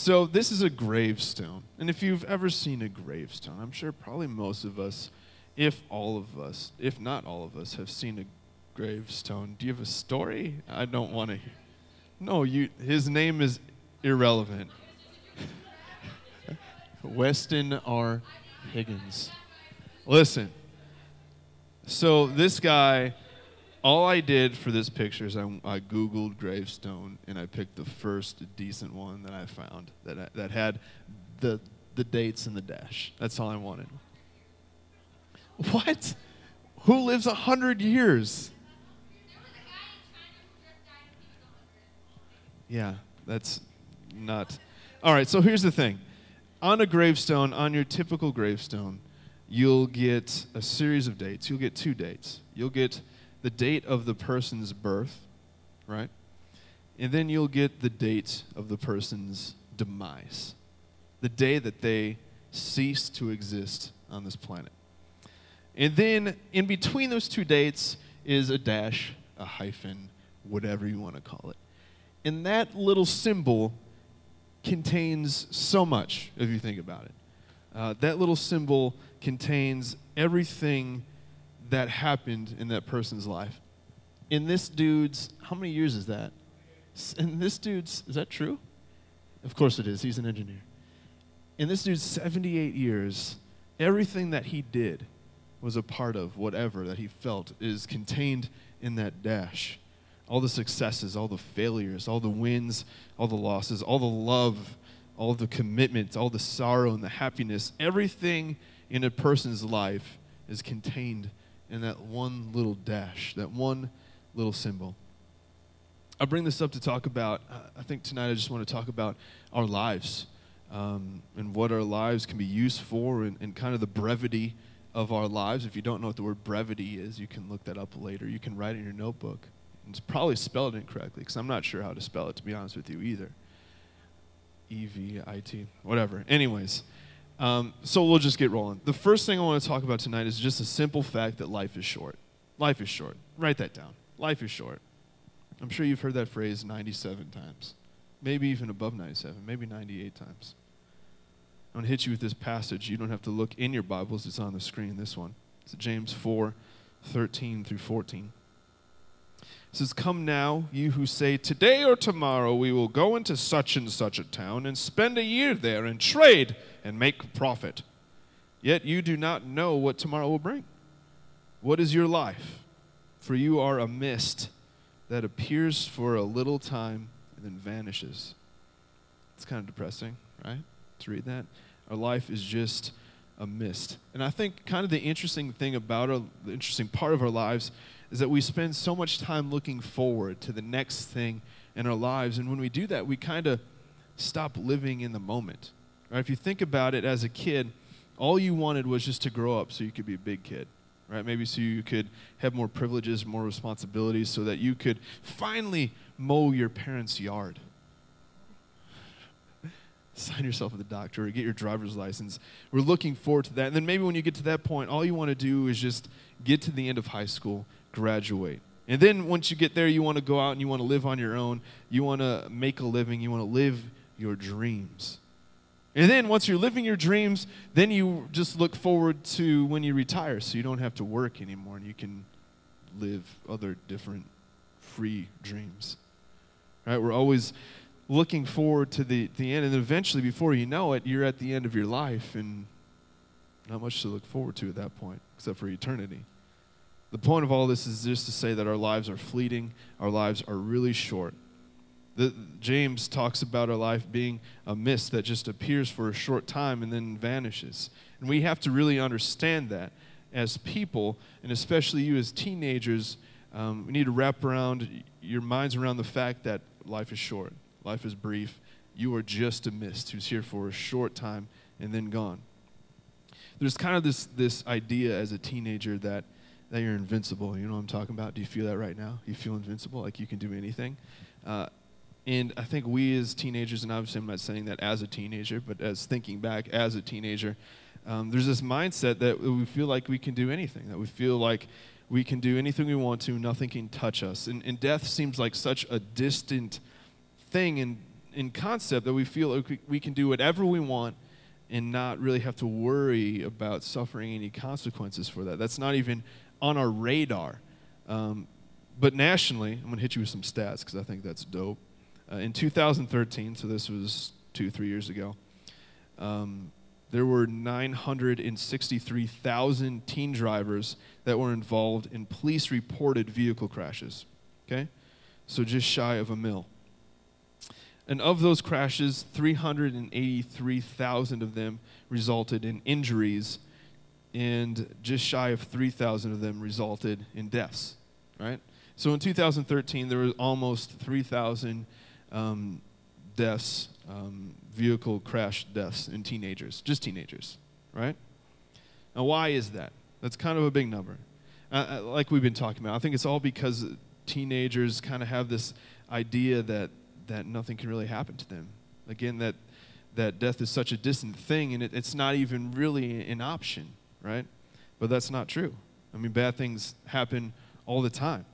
So, this is a gravestone. And if you've ever seen a gravestone, I'm sure probably most of us, if all of us, if not all of us, have seen a gravestone. Do you have a story? I don't want to hear. No, you, his name is irrelevant. Weston R. Higgins. Listen. So this guy, all I did for this picture is I, I Googled gravestone and I picked the first decent one that I found that, that had the, the dates and the dash. That's all I wanted. What? Who lives a hundred years? Yeah, that's not. All right, so here's the thing. On a gravestone, on your typical gravestone, you'll get a series of dates. You'll get two dates. You'll get the date of the person's birth, right? And then you'll get the date of the person's demise, the day that they cease to exist on this planet. And then in between those two dates is a dash, a hyphen, whatever you want to call it. And that little symbol contains so much if you think about it. Uh, that little symbol contains everything that happened in that person's life. In this dude's, how many years is that? In this dude's, is that true? Of course it is. He's an engineer. In this dude's 78 years, everything that he did was a part of whatever that he felt is contained in that dash all the successes, all the failures, all the wins, all the losses, all the love, all the commitment, all the sorrow and the happiness, everything in a person's life is contained in that one little dash, that one little symbol. I bring this up to talk about, I think tonight I just want to talk about our lives um, and what our lives can be used for and, and kind of the brevity of our lives. If you don't know what the word brevity is, you can look that up later. You can write it in your notebook. It's probably spelled incorrectly because I'm not sure how to spell it, to be honest with you, either. E V I T, whatever. Anyways, um, so we'll just get rolling. The first thing I want to talk about tonight is just a simple fact that life is short. Life is short. Write that down. Life is short. I'm sure you've heard that phrase 97 times, maybe even above 97, maybe 98 times. I'm going to hit you with this passage. You don't have to look in your Bibles, it's on the screen, this one. It's James 4 13 through 14. It says, Come now, you who say, Today or tomorrow we will go into such and such a town and spend a year there and trade and make profit. Yet you do not know what tomorrow will bring. What is your life? For you are a mist that appears for a little time and then vanishes. It's kind of depressing, right? To read that. Our life is just a mist. And I think kind of the interesting thing about our, the interesting part of our lives is that we spend so much time looking forward to the next thing in our lives. And when we do that, we kind of stop living in the moment. Right? If you think about it as a kid, all you wanted was just to grow up so you could be a big kid. Right? Maybe so you could have more privileges, more responsibilities, so that you could finally mow your parents' yard. Sign yourself with a doctor or get your driver's license. We're looking forward to that. And then maybe when you get to that point, all you want to do is just get to the end of high school graduate. And then once you get there, you want to go out and you want to live on your own. You want to make a living. You want to live your dreams. And then once you're living your dreams, then you just look forward to when you retire so you don't have to work anymore and you can live other different free dreams. Right? We're always looking forward to the, the end. And then eventually, before you know it, you're at the end of your life and not much to look forward to at that point, except for eternity. The point of all this is just to say that our lives are fleeting, our lives are really short. The, James talks about our life being a mist that just appears for a short time and then vanishes. And we have to really understand that as people, and especially you as teenagers, um, we need to wrap around your minds around the fact that life is short, life is brief. You are just a mist who's here for a short time and then gone. There's kind of this, this idea as a teenager that that you're invincible. You know what I'm talking about? Do you feel that right now? You feel invincible, like you can do anything? Uh, and I think we as teenagers, and obviously I'm not saying that as a teenager, but as thinking back as a teenager, um, there's this mindset that we feel like we can do anything, that we feel like we can do anything we want to, nothing can touch us. And, and death seems like such a distant thing, and, in concept that we feel like we- we can do whatever we want and not really have to worry about suffering any consequences for that. That's not even on our radar. Um, but nationally, I'm going to hit you with some stats because I think that's dope. Uh, in 2013, so this was two, three years ago, um, there were 963,000 teen drivers that were involved in police reported vehicle crashes. Okay? So just shy of a mil. And of those crashes, 383,000 of them resulted in injuries, and just shy of 3,000 of them resulted in deaths, right? So in 2013, there was almost 3,000 um, deaths, um, vehicle crash deaths in teenagers, just teenagers, right? Now, why is that? That's kind of a big number. Uh, uh, like we've been talking about, I think it's all because teenagers kind of have this idea that that nothing can really happen to them. Again, that that death is such a distant thing, and it, it's not even really an option, right? But that's not true. I mean, bad things happen all the time.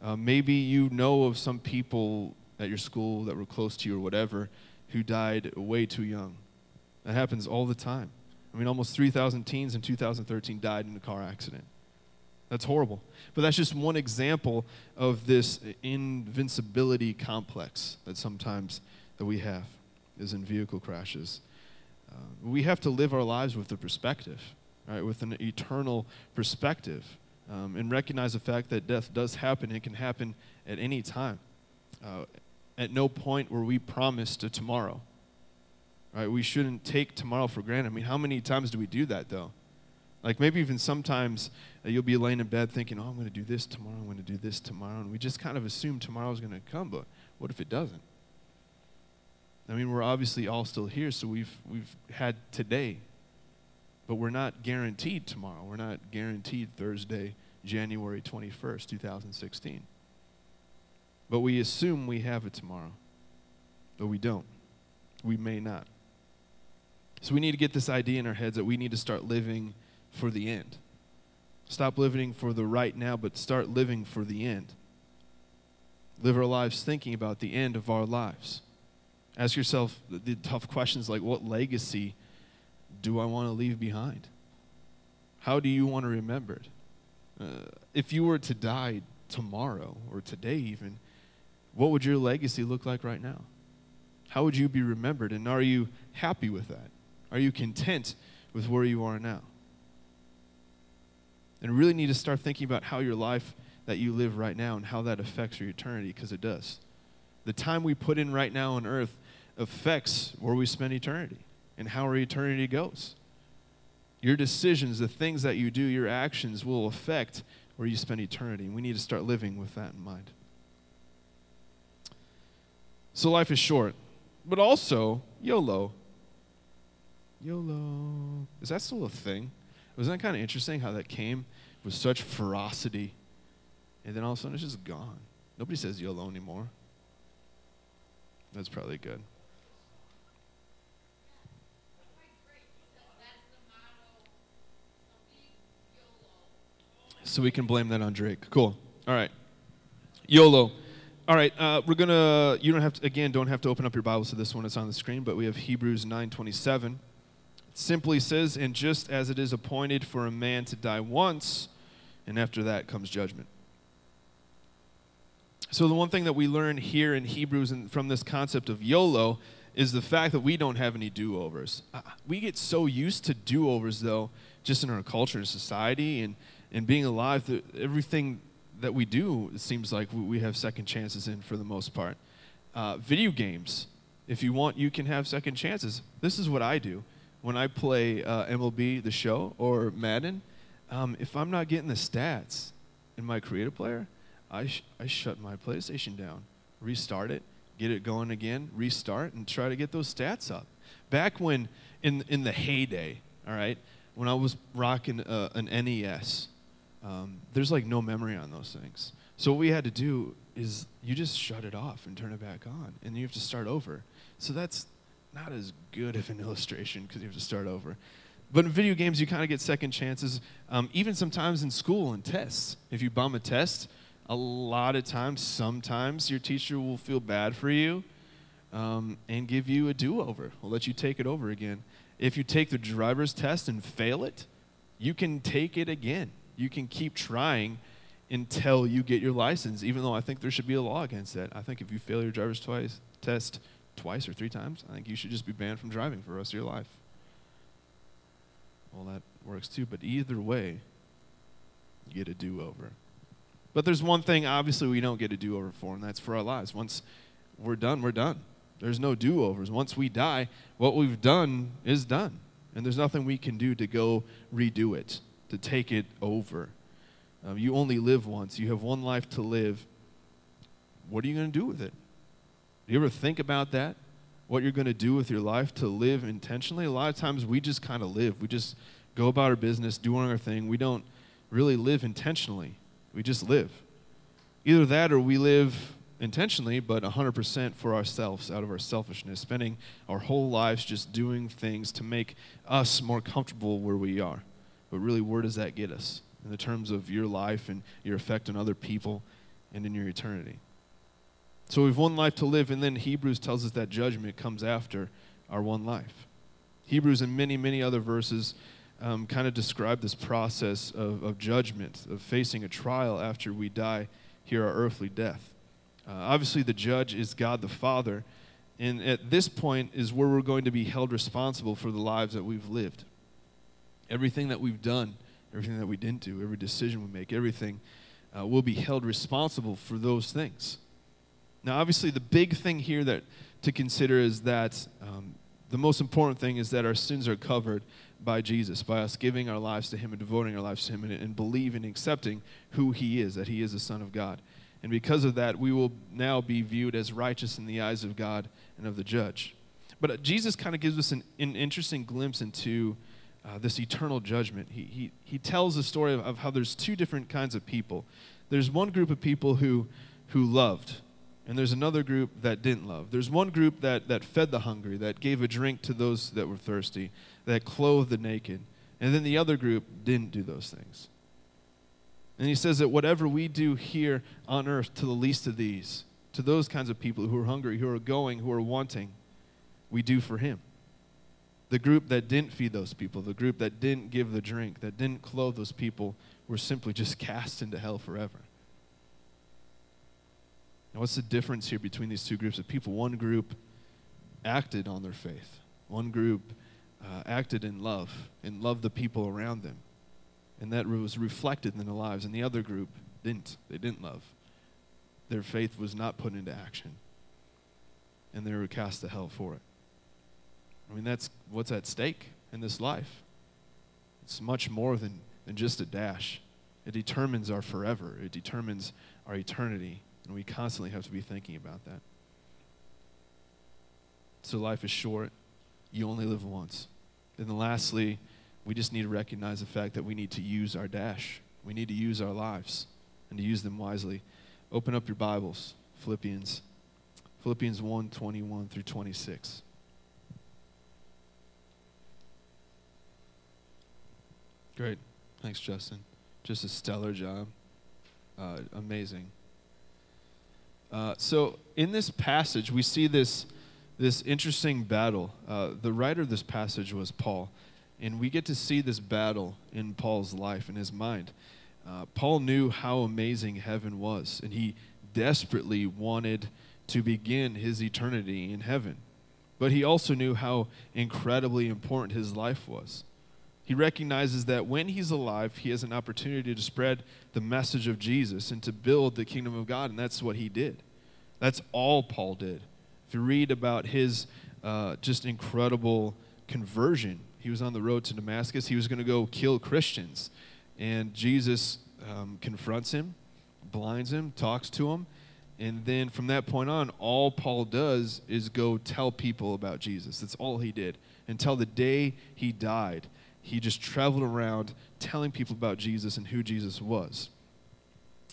Uh, maybe you know of some people at your school that were close to you or whatever who died way too young. That happens all the time. I mean, almost 3,000 teens in 2013 died in a car accident. That's horrible. But that's just one example of this invincibility complex that sometimes that we have is in vehicle crashes. Uh, we have to live our lives with a perspective, right? With an eternal perspective, um, and recognize the fact that death does happen. It can happen at any time. Uh, at no point were we promised a tomorrow. Right? We shouldn't take tomorrow for granted. I mean, how many times do we do that, though? Like maybe even sometimes uh, you'll be laying in bed thinking, oh, I'm going to do this tomorrow, I'm going to do this tomorrow. And we just kind of assume tomorrow's going to come, but what if it doesn't? I mean, we're obviously all still here, so we've, we've had today, but we're not guaranteed tomorrow. We're not guaranteed Thursday, January 21st, 2016. But we assume we have it tomorrow, but we don't. We may not. So we need to get this idea in our heads that we need to start living for the end. Stop living for the right now, but start living for the end. Live our lives thinking about the end of our lives. Ask yourself the, tough questions like what legacy do I want to leave behind? How do you want to remember it? Uh, if you were to die tomorrow or today, even, what would your legacy look like right now? How would you be remembered? And are you happy with that? Are you content with where you are now? And really need to start thinking about how your life that you live right now and how that affects your eternity, because it does. The time we put in right now on earth affects where we spend eternity and how our eternity goes. Your decisions, the things that you do, your actions will affect where you spend eternity. And we need to start living with that in mind. So life is short, but also YOLO. YOLO. Is that still a thing? Wasn't that kind of interesting how that came with such ferocity and then all of a sudden it's just gone? Nobody says YOLO anymore. That's probably good. So we can blame that on Drake. Cool. All right. YOLO. All right, uh, we're gonna. You don't have to. Again, don't have to open up your Bibles to this one. It's on the screen. But we have Hebrews 9:27. It simply says, "And just as it is appointed for a man to die once, and after that comes judgment." So the one thing that we learn here in Hebrews and from this concept of YOLO is the fact that we don't have any do-overs. Uh, we get so used to do-overs, though, just in our culture and society, and and being alive. Everything that we do, it seems like we- have second chances in for the most part. Uh, video games, if you want, you can have second chances. This is what I do when I play uh, MLB The Show or Madden. Um, if I'm not getting the stats in my creative player, I, sh- I shut my PlayStation down, restart it, get it going again, restart, and try to get those stats up. Back when, in, in the heyday, all right, when I was rocking uh, an NES, um, there's like no memory on those things. So what we had to do is you just shut it off and turn it back on, and you have to start over. So that's not as good of an illustration because you have to start over. But in video games, you kind of get second chances. Um, even sometimes in school and tests, if you bum a test, a lot of times, sometimes your teacher will feel bad for you, um, and give you a do over. We'll let you take it over again. If you take the driver's test and fail it, you can take it again. You can keep trying until you get your license, even though I think there should be a law against that. I think if you fail your driver's twice, test twice or three times, I think you should just be banned from driving for the rest of your life. Well, that works too, but either way, you get a do over. But there's one thing, obviously, we don't get a do over for, and that's for our lives. Once we're done, we're done. There's no do overs. Once we die, what we've done is done. And there's nothing we can do to go redo it, to take it over. Um, you only live once. You have one life to live. What are you going to do with it? Do you ever think about that? What you're going to do with your life to live intentionally? A lot of times we just kind of live. We just go about our business, doing our thing. We don't really live intentionally. We just live. Either that or we live intentionally, but 100% for ourselves out of our selfishness, spending our whole lives just doing things to make us more comfortable where we are. But really, where does that get us in the terms of your life and your effect on other people and in your eternity? So we've one life to live, and then Hebrews tells us that judgment comes after our one life. Hebrews and many, many other verses um, kind of describe this process of, of judgment, of facing a trial after we die here, our earthly death. Uh, obviously, the judge is God the Father, and at this point is where we're going to be held responsible for the lives that we've lived. Everything that we've done, everything that we didn't do, every decision we make, everything uh, will be held responsible for those things. Now, obviously, the big thing here that to consider is that um, the most important thing is that our sins are covered by Jesus, by us giving our lives to Him and devoting our lives to Him and, and believing and accepting who He is, that He is the Son of God. And because of that, we will now be viewed as righteous in the eyes of God and of the judge. But uh, Jesus kind of gives us an, an interesting glimpse into uh, this eternal judgment. He, he, he tells the story of, of how there's two different kinds of people. There's one group of people who, who loved, and there's another group that didn't love. There's one group that, that fed the hungry, that gave a drink to those that were thirsty, that clothed the naked. And then the other group didn't do those things. And he says that whatever we do here on earth to the least of these, to those kinds of people who are hungry, who are going, who are wanting, we do for him. The group that didn't feed those people, the group that didn't give the drink, that didn't clothe those people, were simply just cast into hell forever. Now, what's the difference here between these two groups of people? One group acted on their faith, one group uh, acted in love and loved the people around them. And that was reflected in their lives. And the other group didn't. They didn't love. Their faith was not put into action. And they were cast to hell for it. I mean, that's what's at stake in this life. It's much more than, than just a dash. It determines our forever, it determines our eternity. And we constantly have to be thinking about that. So life is short. You only live once. And then lastly, we just need to recognize the fact that we need to use our dash. We need to use our lives and to use them wisely. Open up your Bibles, Philippians, Philippians 1 21 through 26. Great. Thanks, Justin. Just a stellar job. Uh, amazing. Uh, so, in this passage, we see this this interesting battle. Uh, the writer of this passage was Paul, and we get to see this battle in Paul's life, in his mind. Uh, Paul knew how amazing heaven was, and he desperately wanted to begin his eternity in heaven. But he also knew how incredibly important his life was. He recognizes that when he's alive, he has an opportunity to spread the message of Jesus and to build the kingdom of God, and that's what he did. That's all Paul did. If you read about his uh, just incredible conversion, he was on the road to Damascus. He was going to go kill Christians. And Jesus um, confronts him, blinds him, talks to him. And then from that point on, all Paul does is go tell people about Jesus. That's all he did. Until the day he died, he just traveled around telling people about Jesus and who Jesus was.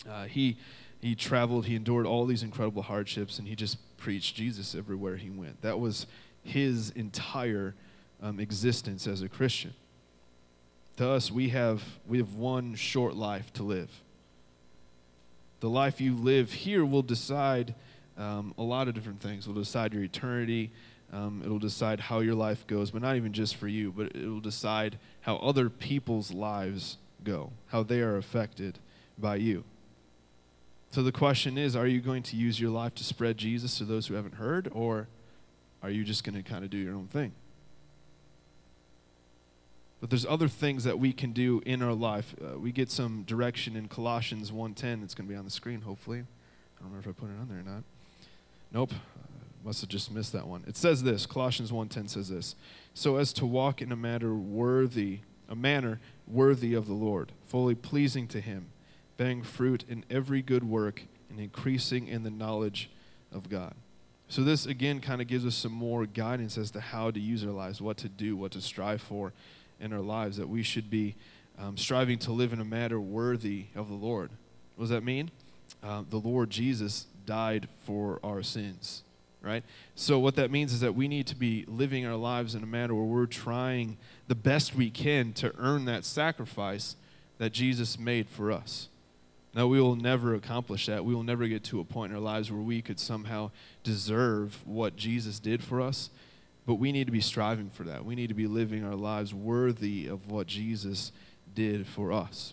Uh, he, he traveled, he endured all these incredible hardships, and he just preached Jesus everywhere he went. That was his entire um, existence as a Christian. To us, we have, we have one short life to live. The life you live here will decide um, a lot of different things. It'll decide your eternity. Um, it'll decide how your life goes, but not even just for you, but it will decide how other people's lives go, how they are affected by you. So the question is are you going to use your life to spread Jesus to those who haven't heard, or are you just going to kind of do your own thing? But there's other things that we can do in our life. Uh, we get some direction in Colossians 1:10. It's going to be on the screen, hopefully. I don't remember if I put it on there or not. Nope. Must have just missed that one. It says this, Colossians 1:10 says this, so as to walk in a manner worthy, a manner worthy of the Lord, fully pleasing to him, bearing fruit in every good work and increasing in the knowledge of God. So this again kind of gives us some more guidance as to how to use our lives, what to do, what to strive for in our lives, that we should be um, striving to live in a manner worthy of the Lord. What does that mean? Uh, the Lord Jesus died for our sins right? So, what that means is that we need to be living our lives in a manner where we're trying the best we can to earn that sacrifice that Jesus made for us. Now, we will never accomplish that. We will never get to a point in our lives where we could somehow deserve what Jesus did for us, but we need to be striving for that. We need to be living our lives worthy of what Jesus did for us.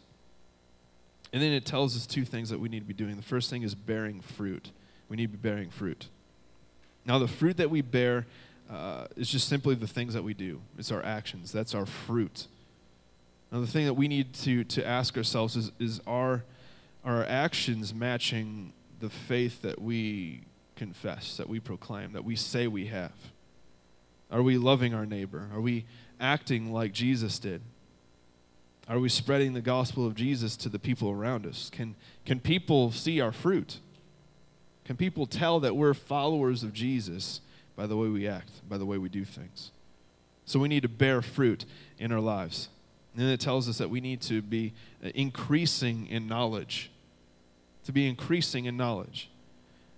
And then it tells us two things that we need to be doing. The first thing is bearing fruit. We need to be bearing fruit. Now, the fruit that we bear uh, is just simply the things that we do, it's our actions. That's our fruit. Now, the thing that we need to, to ask ourselves is, is are our actions matching the faith that we confess, that we proclaim, that we say we have? Are we loving our neighbor? Are we acting like Jesus did? Are we spreading the gospel of Jesus to the people around us? Can, can people see our fruit? Can people tell that we're followers of Jesus by the way we act, by the way we do things? So we need to bear fruit in our lives. And it tells us that we need to be uh, increasing in knowledge. To be increasing in knowledge.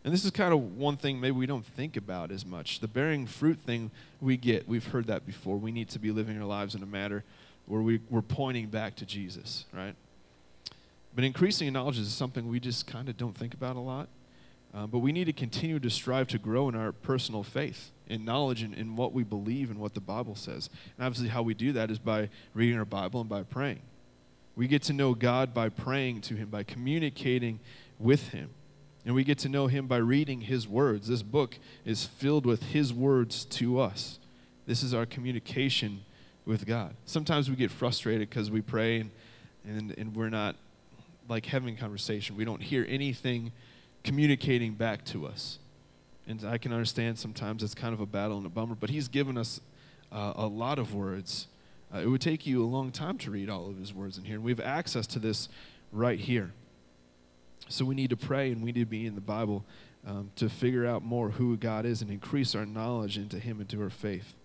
And this is kind of one thing maybe we don't think about as much. The bearing fruit thing we get, we've heard that before. We need to be living our lives in a manner where we, we're pointing back to Jesus, right? But increasing in knowledge is something we just kind of don't think about a lot. Uh, but we need to continue to strive to grow in our personal faith, in knowledge, and in, in what we believe and what the Bible says. And obviously, how we do that is by reading our Bible and by praying. We get to know God by praying to Him, by communicating with Him. And we get to know Him by reading His words. This book is filled with His words to us. This is our communication with God. Sometimes we get frustrated because we pray and, and, and we're not like having conversation. We don't hear anything communicating back to us. And I can understand sometimes it's kind of a battle and a bummer, but He's given us uh, a lot of words. Uh, it would take you a long time to read all of His words in here, and we have access to this right here. So we need to pray and we need to be in the Bible um, to figure out more who God is and increase our knowledge into Him and to our faith.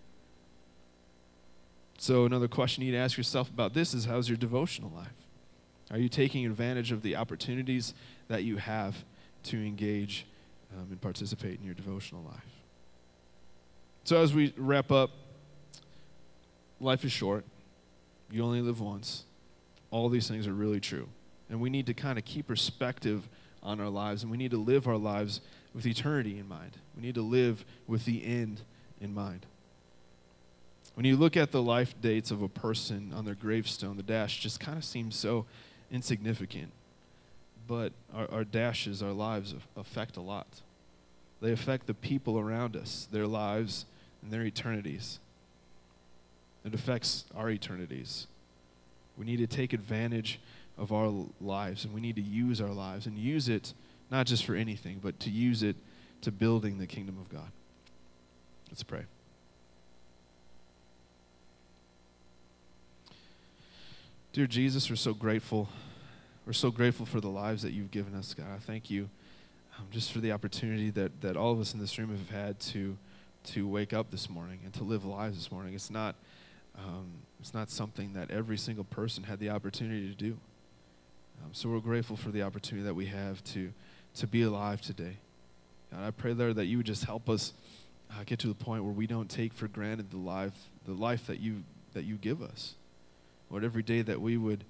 So, another question you need to ask yourself about this is how's your devotional life? Are you taking advantage of the opportunities that you have to engage um, and participate in your devotional life. So, as we wrap up, life is short. You only live once. All these things are really true. And we need to kind of keep perspective on our lives, and we need to live our lives with eternity in mind. We need to live with the end in mind. When you look at the life dates of a person on their gravestone, the dash just kind of seems so insignificant but our, our dashes, our lives affect a lot. They affect the people around us, their lives, and their eternities. It affects our eternities. We need to take advantage of our lives, and we need to use our lives and use it not just for anything, but to use it to building the kingdom of God. Let's pray. Dear Jesus, we're so grateful we're so grateful for the lives that you've given us, God. I thank you um, just for the opportunity that, that all of us in this room have had to, to wake up this morning and to live lives this morning. It's not, um, it's not something that every single person had the opportunity to do. Um, so we're grateful for the opportunity that we have to, to be alive today. God, I pray, Lord, that you would just help us uh, get to the point where we don't take for granted the life, the life that you, that you give us. Lord, every day that we would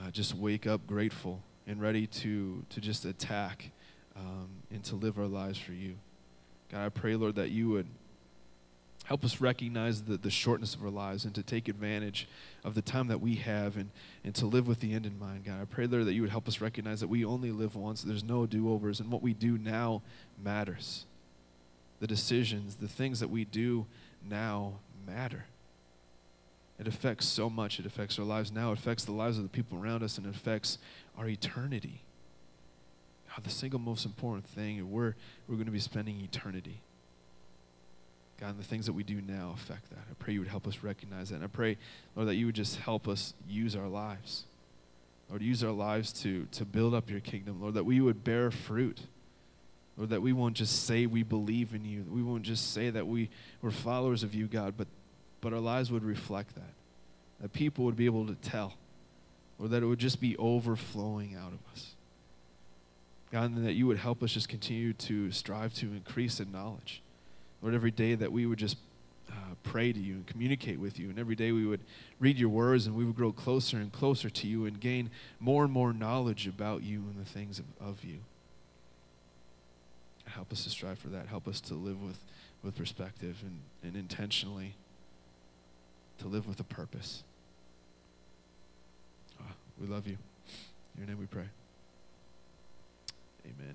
uh, just wake up grateful and ready to, to just attack um, and to live our lives for you. God, I pray, Lord, that you would help us recognize the, the shortness of our lives and to take advantage of the time that we have and, and to live with the end in mind, God. I pray, Lord, that you would help us recognize that we only live once, there's no do overs, and what we do now matters. The decisions, the things that we do now matter. It affects so much. It affects our lives now, it affects the lives of the people around us, and it affects our eternity. God, the single most important thing, we're, we're going to be spending eternity. God, and the things that we do now affect that. I pray you would help us recognize that. And I pray, Lord, that you would just help us use our lives. Lord, use our lives to, to build up your kingdom. Lord, that we would bear fruit. Lord, that we won't just say we believe in you. We won't just say that we, we're followers of you, God, but, but our lives would reflect that. That people would be able to tell. Or that it would just be overflowing out of us. God, and that you would help us just continue to strive to increase in knowledge. Lord, every day that we would just uh, pray to you and communicate with you, and every day we would read your words and we would grow closer and closer to you and gain more and more knowledge about you and the things of, of you. Help us to strive for that. Help us to live with, with perspective and, and intentionally to live with a purpose. Oh, we love you. In your name we pray. Amen.